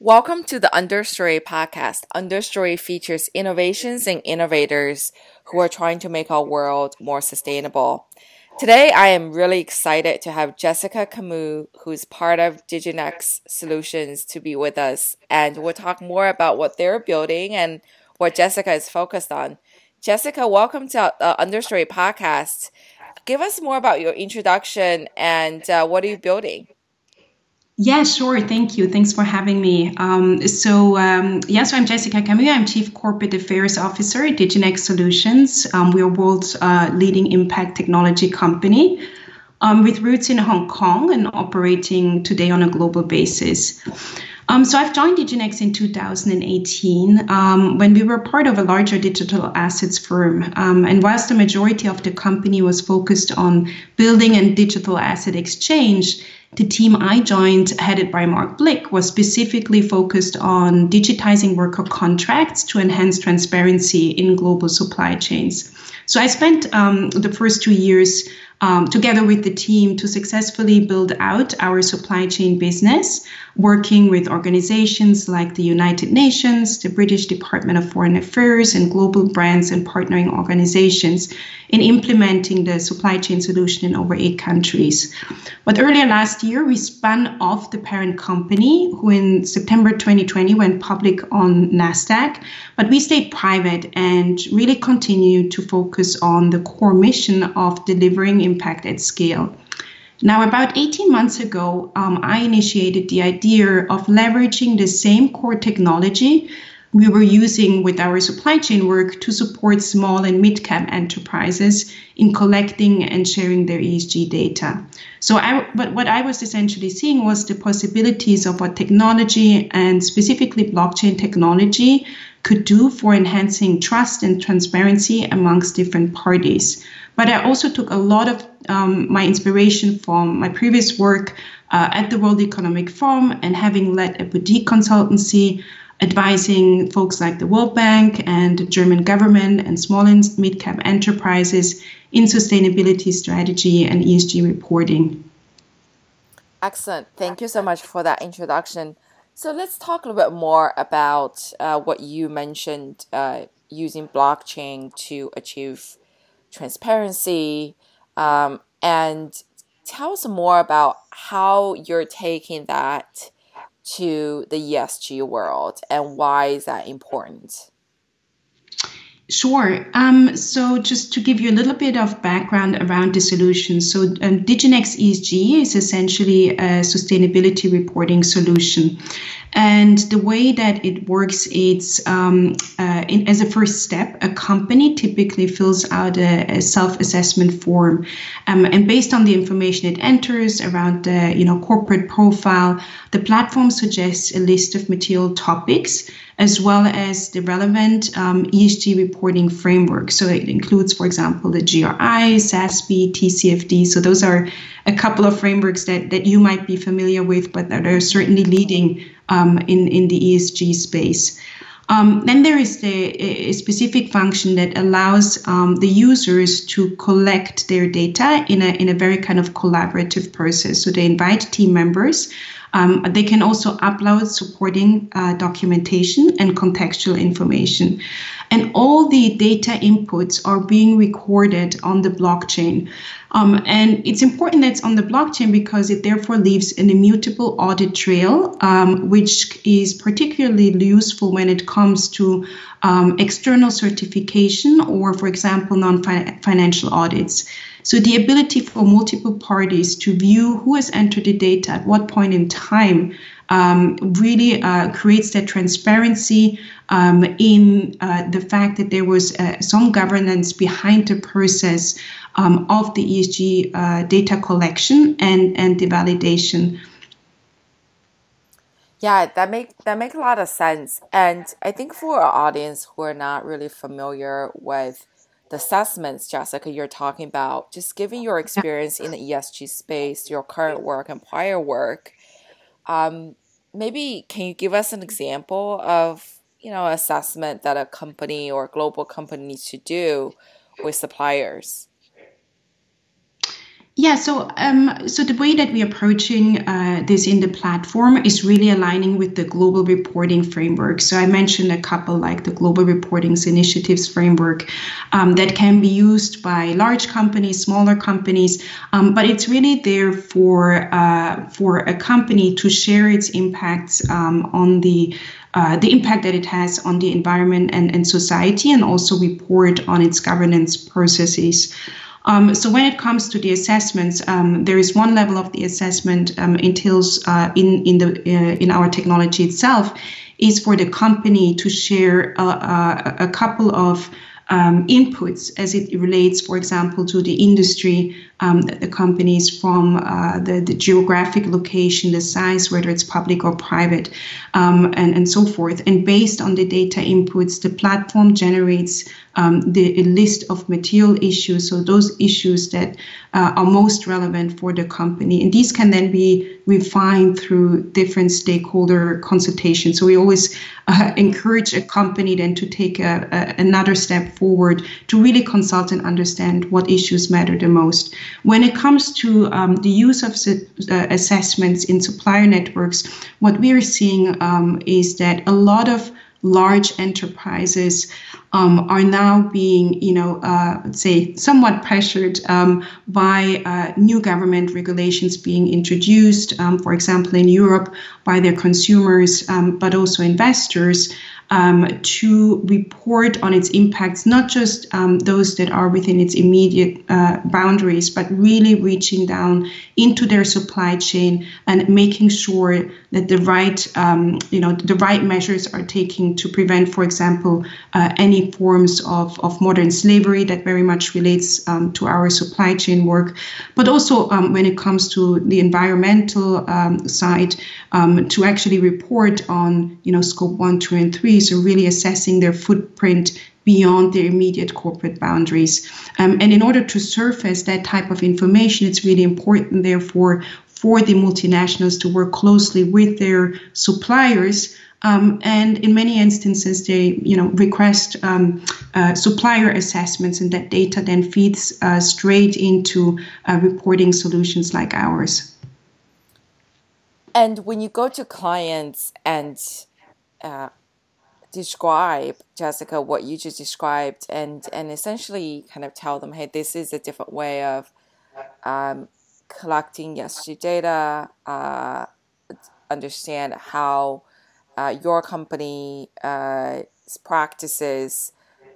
Welcome to the Understory podcast. Understory features innovations and innovators who are trying to make our world more sustainable. Today, I am really excited to have Jessica Camus, who's part of Diginex Solutions, to be with us. And we'll talk more about what they're building and what Jessica is focused on. Jessica, welcome to the Understory podcast. Give us more about your introduction and uh, what are you building? Yeah, sure. Thank you. Thanks for having me. Um, so, um, yeah, so I'm Jessica Camus. I'm Chief Corporate Affairs Officer at Diginex Solutions. Um, we're world's uh, leading impact technology company um, with roots in Hong Kong and operating today on a global basis. Um, so I've joined Diginex in 2018 um, when we were part of a larger digital assets firm. And whilst the majority of the company was focused on building a digital asset exchange, the team I joined, headed by Mark Blick, was specifically focused on digitizing worker contracts to enhance transparency in global supply chains. So I spent um, the first two years um, together with the team to successfully build out our supply chain business, working with organizations like the United Nations, the British Department of Foreign Affairs, and global brands and partnering organizations in implementing the supply chain solution in over eight countries. But earlier last year, we spun off the parent company, who in September 2020 went public on NASDAQ. But we stayed private and really continued to focus on the core mission of delivering impact at scale. Now, about 18 months ago, um, I initiated the idea of leveraging the same core technology we were using with our supply chain work to support small and mid cap enterprises in collecting and sharing their ESG data. So, I, but what I was essentially seeing was the possibilities of what technology and specifically blockchain technology could do for enhancing trust and transparency amongst different parties. But I also took a lot of um, my inspiration from my previous work uh, at the World Economic Forum and having led a boutique consultancy advising folks like the World Bank and the German government and small and mid cap enterprises in sustainability strategy and ESG reporting. Excellent. Thank you so much for that introduction. So let's talk a little bit more about uh, what you mentioned uh, using blockchain to achieve transparency um, and tell us more about how you're taking that to the ESG world and why is that important? Sure. Um, so, just to give you a little bit of background around the solution, so um, Diginex ESG is essentially a sustainability reporting solution. And the way that it works, it's um, uh, in, as a first step, a company typically fills out a, a self-assessment form, um, and based on the information it enters around the you know corporate profile, the platform suggests a list of material topics as well as the relevant um, ESG reporting framework. So it includes, for example, the GRI, SASB, TCFD. So those are a couple of frameworks that, that you might be familiar with, but that are certainly leading um, in, in the ESG space. Um, then there is the, a specific function that allows um, the users to collect their data in a, in a very kind of collaborative process. So they invite team members. Um, they can also upload supporting uh, documentation and contextual information. And all the data inputs are being recorded on the blockchain. Um, and it's important that it's on the blockchain because it therefore leaves an immutable audit trail, um, which is particularly useful when it comes to um, external certification or, for example, non financial audits. So the ability for multiple parties to view who has entered the data at what point in time um, really uh, creates that transparency um, in uh, the fact that there was uh, some governance behind the process um, of the ESG uh, data collection and, and the validation. Yeah, that make that make a lot of sense. And I think for our audience who are not really familiar with the assessments, Jessica, you're talking about, just giving your experience in the ESG space, your current work and prior work, um, maybe can you give us an example of you know assessment that a company or a global company needs to do with suppliers? Yeah, so um, so the way that we're approaching uh, this in the platform is really aligning with the global reporting framework. So I mentioned a couple like the Global Reporting's Initiatives Framework um, that can be used by large companies, smaller companies, um, but it's really there for uh, for a company to share its impacts um, on the uh, the impact that it has on the environment and, and society, and also report on its governance processes. Um, so when it comes to the assessments, um, there is one level of the assessment um, entails uh, in in the uh, in our technology itself is for the company to share a, a, a couple of um, inputs as it relates, for example, to the industry um, the companies from uh, the, the, geographic location, the size, whether it's public or private, um, and, and so forth. And based on the data inputs, the platform generates um, the list of material issues, so those issues that uh, are most relevant for the company. And these can then be refined through different stakeholder consultations. So we always uh, encourage a company then to take a, a, another step forward to really consult and understand what issues matter the most. When it comes to um, the use of uh, assessments in supplier networks, what we are seeing um, is that a lot of large enterprises um, are now being, you know, uh, say, somewhat pressured um, by uh, new government regulations being introduced, um, for example, in Europe, by their consumers, um, but also investors um, to report on its impacts, not just um, those that are within its immediate uh, boundaries, but really reaching down into their supply chain and making sure that the right, um, you know, the right measures are taken to prevent, for example, uh, any forms of, of modern slavery that very much relates um, to our supply chain work, but also um, when it comes to the environmental um, side, to actually report on, you know, scope one, two, and three so really assessing their footprint beyond their immediate corporate boundaries. Um, and in order to surface that type of information, it's really important, therefore, for the multinationals to work closely with their suppliers. Um, and in many instances, they, you know, request um, uh, supplier assessments, and that data then feeds uh, straight into uh, reporting solutions like ours. And when you go to clients and uh, describe Jessica what you just described and and essentially kind of tell them hey this is a different way of um, collecting ESG data uh, understand how uh, your company uh, practices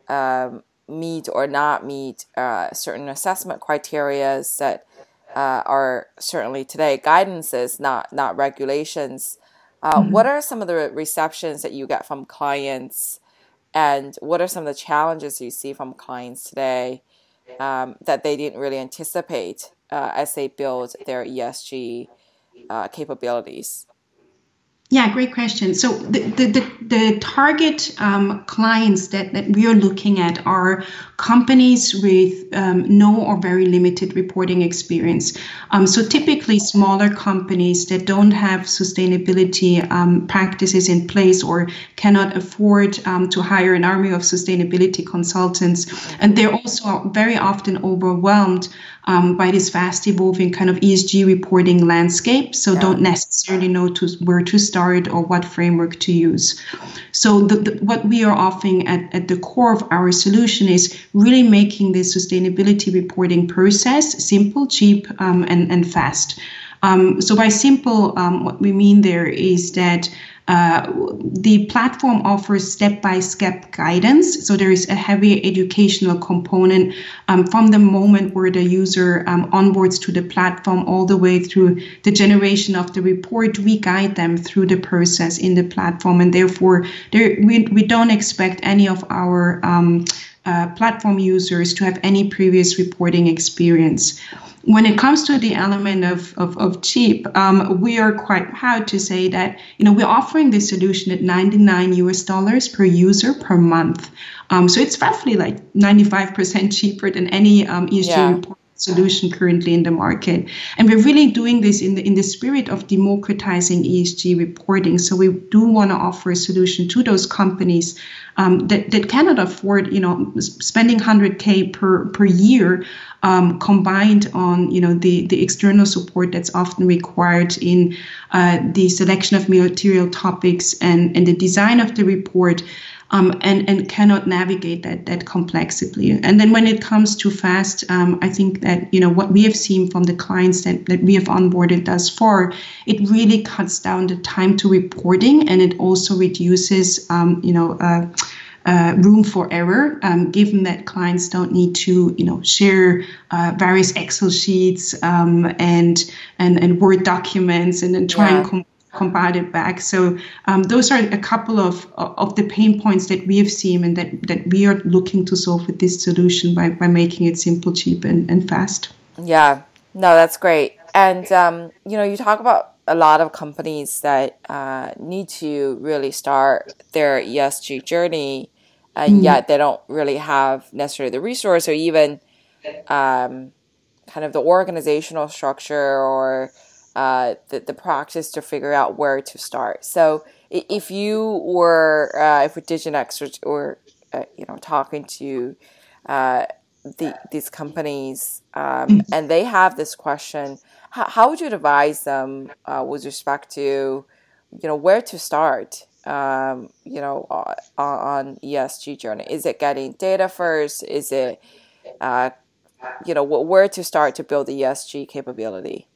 um, meet or not meet uh, certain assessment criteria that uh, are certainly today guidances not not regulations uh, mm-hmm. What are some of the receptions that you get from clients, and what are some of the challenges you see from clients today um, that they didn't really anticipate uh, as they build their ESG uh, capabilities? Yeah, great question. So the the, the, the target um, clients that, that we are looking at are companies with um, no or very limited reporting experience. Um, so typically smaller companies that don't have sustainability um, practices in place or cannot afford um, to hire an army of sustainability consultants, and they're also very often overwhelmed um, by this fast evolving kind of ESG reporting landscape. So yeah. don't necessarily know to where to start or what framework to use. So the, the, what we are offering at, at the core of our solution is really making this sustainability reporting process simple, cheap, um, and, and fast. Um, so by simple, um, what we mean there is that uh, the platform offers step-by-step guidance. So there is a heavy educational component um, from the moment where the user um, onboards to the platform all the way through the generation of the report. We guide them through the process in the platform, and therefore there, we, we don't expect any of our um, uh, platform users to have any previous reporting experience when it comes to the element of, of, of cheap, um, we are quite proud to say that you know we're offering this solution at 99 US dollars per user per month. Um, so it's roughly like 95% cheaper than any um, ESG yeah. report solution currently in the market. And we're really doing this in the in the spirit of democratizing ESG reporting. So we do want to offer a solution to those companies um, that, that cannot afford, you know, spending 100k per per year um, combined on, you know, the the external support that's often required in uh, the selection of material topics and and the design of the report um, and and cannot navigate that that complexity. And then when it comes to fast, um, I think that you know what we have seen from the clients that, that we have onboarded thus far, it really cuts down the time to reporting, and it also reduces um, you know. Uh, uh, room for error, um, given that clients don't need to, you know, share uh, various Excel sheets um, and, and and Word documents and then try yeah. and com- compile it back. So um, those are a couple of of the pain points that we have seen and that, that we are looking to solve with this solution by, by making it simple, cheap, and, and fast. Yeah, no, that's great. And um, you know, you talk about a lot of companies that uh, need to really start their ESG journey, and mm. yet they don't really have necessarily the resource or even um, kind of the organizational structure or uh, the, the practice to figure out where to start. So if you were, uh, if Diginex or, uh, you know, talking to uh, the, these companies um, mm. and they have this question, how, how would you advise them uh, with respect to, you know, where to start? Um, you know, on, on ESG journey? Is it getting data first? Is it, uh, you know, where to start to build the ESG capability?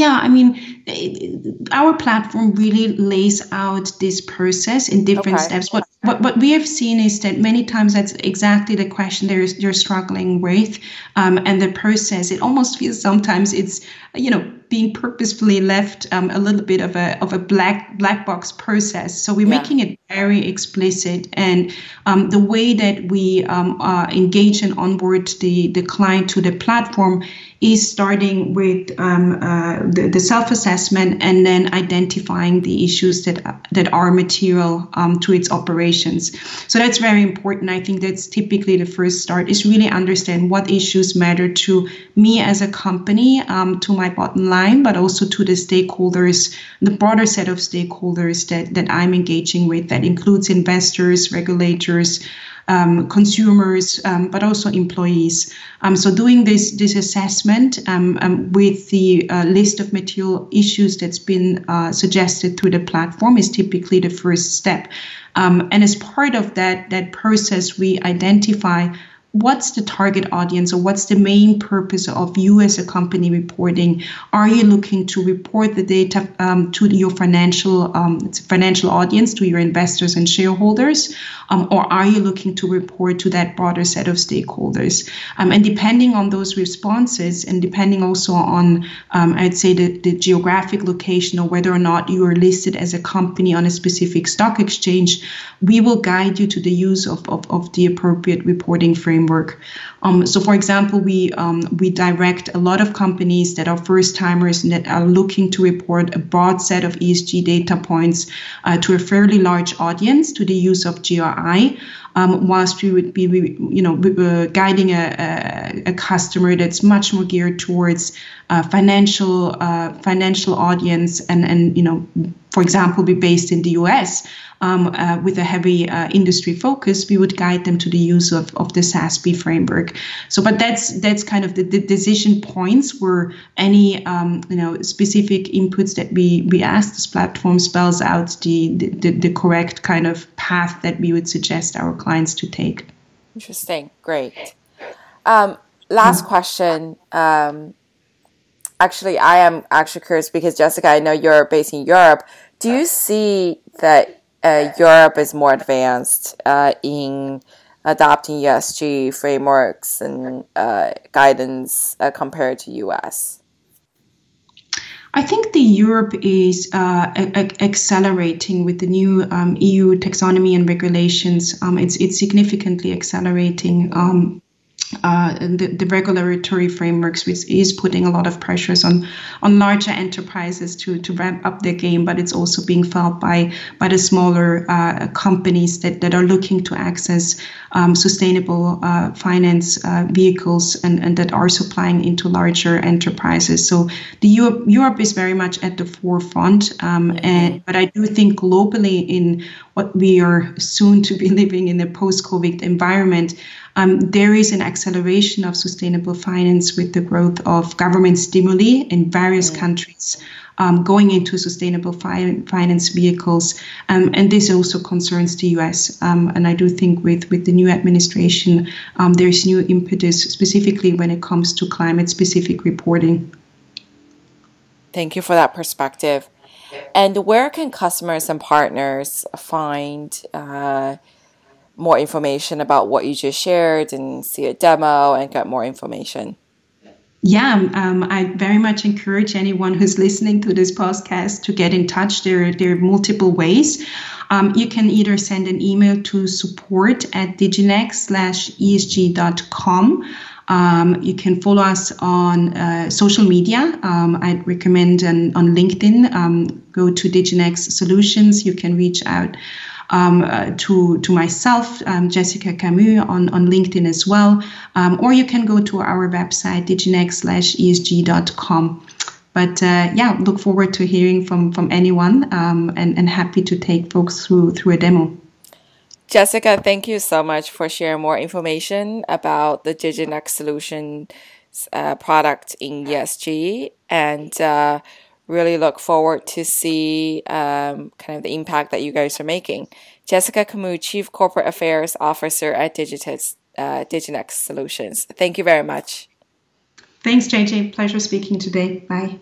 Yeah, I mean, our platform really lays out this process in different okay. steps. What, what what we have seen is that many times that's exactly the question they're you're struggling with, um, and the process. It almost feels sometimes it's you know being purposefully left um, a little bit of a of a black black box process. So we're yeah. making it very explicit, and um, the way that we um, uh, engage and onboard the the client to the platform is starting with um, uh, the, the self-assessment and then identifying the issues that that are material um, to its operations. So that's very important. I think that's typically the first start is really understand what issues matter to me as a company, um, to my bottom line, but also to the stakeholders, the broader set of stakeholders that that I'm engaging with. That includes investors, regulators um, consumers, um, but also employees. Um, so doing this this assessment um, um, with the uh, list of material issues that's been uh, suggested through the platform is typically the first step. Um, and as part of that that process, we identify what's the target audience or what's the main purpose of you as a company reporting? Are you looking to report the data um, to your financial um, financial audience to your investors and shareholders? Um, or are you looking to report to that broader set of stakeholders? Um, and depending on those responses and depending also on um, i'd say the, the geographic location or whether or not you are listed as a company on a specific stock exchange we will guide you to the use of, of, of the appropriate reporting framework framework. Um, so, for example, we um, we direct a lot of companies that are first timers and that are looking to report a broad set of ESG data points uh, to a fairly large audience to the use of GRI. Um, whilst we would be, you know, uh, guiding a, a, a, customer that's much more geared towards uh, financial uh, financial audience and and you know, for example, be based in the U.S um, uh, with a heavy uh, industry focus, we would guide them to the use of, of the SASB framework. So, but that's that's kind of the, the decision points where any um, you know specific inputs that we we ask this platform spells out the, the the correct kind of path that we would suggest our clients to take. Interesting, great. Um, last question. Um, actually, I am actually curious because Jessica, I know you're based in Europe. Do you see that uh, Europe is more advanced uh, in adopting ESG frameworks and uh, guidance uh, compared to US? I think the Europe is uh, a- accelerating with the new um, EU taxonomy and regulations. Um, it's it's significantly accelerating. Um, uh, the, the, regulatory frameworks, which is putting a lot of pressures on on larger enterprises to to ramp up their game, but it's also being felt by by the smaller uh, companies that, that are looking to access um, sustainable uh, finance uh, vehicles and, and that are supplying into larger enterprises. So the Europe, Europe is very much at the forefront, um, and but I do think globally in what we are soon to be living in a post-COVID environment um, there is an acceleration of sustainable finance with the growth of government stimuli in various mm. countries. Um, going into sustainable fi- finance vehicles. Um, and this also concerns the US. Um, and I do think with, with the new administration, um, there's new impetus, specifically when it comes to climate specific reporting. Thank you for that perspective. And where can customers and partners find uh, more information about what you just shared and see a demo and get more information? Yeah, um, I very much encourage anyone who's listening to this podcast to get in touch. There, there are multiple ways. Um, you can either send an email to support at diginex slash esg.com. Um, you can follow us on uh, social media. Um, I'd recommend an, on LinkedIn, um, go to Diginex Solutions. You can reach out um, uh, to, to myself, um, Jessica Camus, on, on LinkedIn as well. Um, or you can go to our website, diginex slash esg.com. But uh, yeah, look forward to hearing from, from anyone um, and, and happy to take folks through, through a demo. Jessica, thank you so much for sharing more information about the Diginex solution uh, product in ESG. And uh, really look forward to see um, kind of the impact that you guys are making. Jessica Camus, Chief Corporate Affairs Officer at Digitis, uh, Diginex Solutions. Thank you very much. Thanks, JJ. Pleasure speaking today. Bye.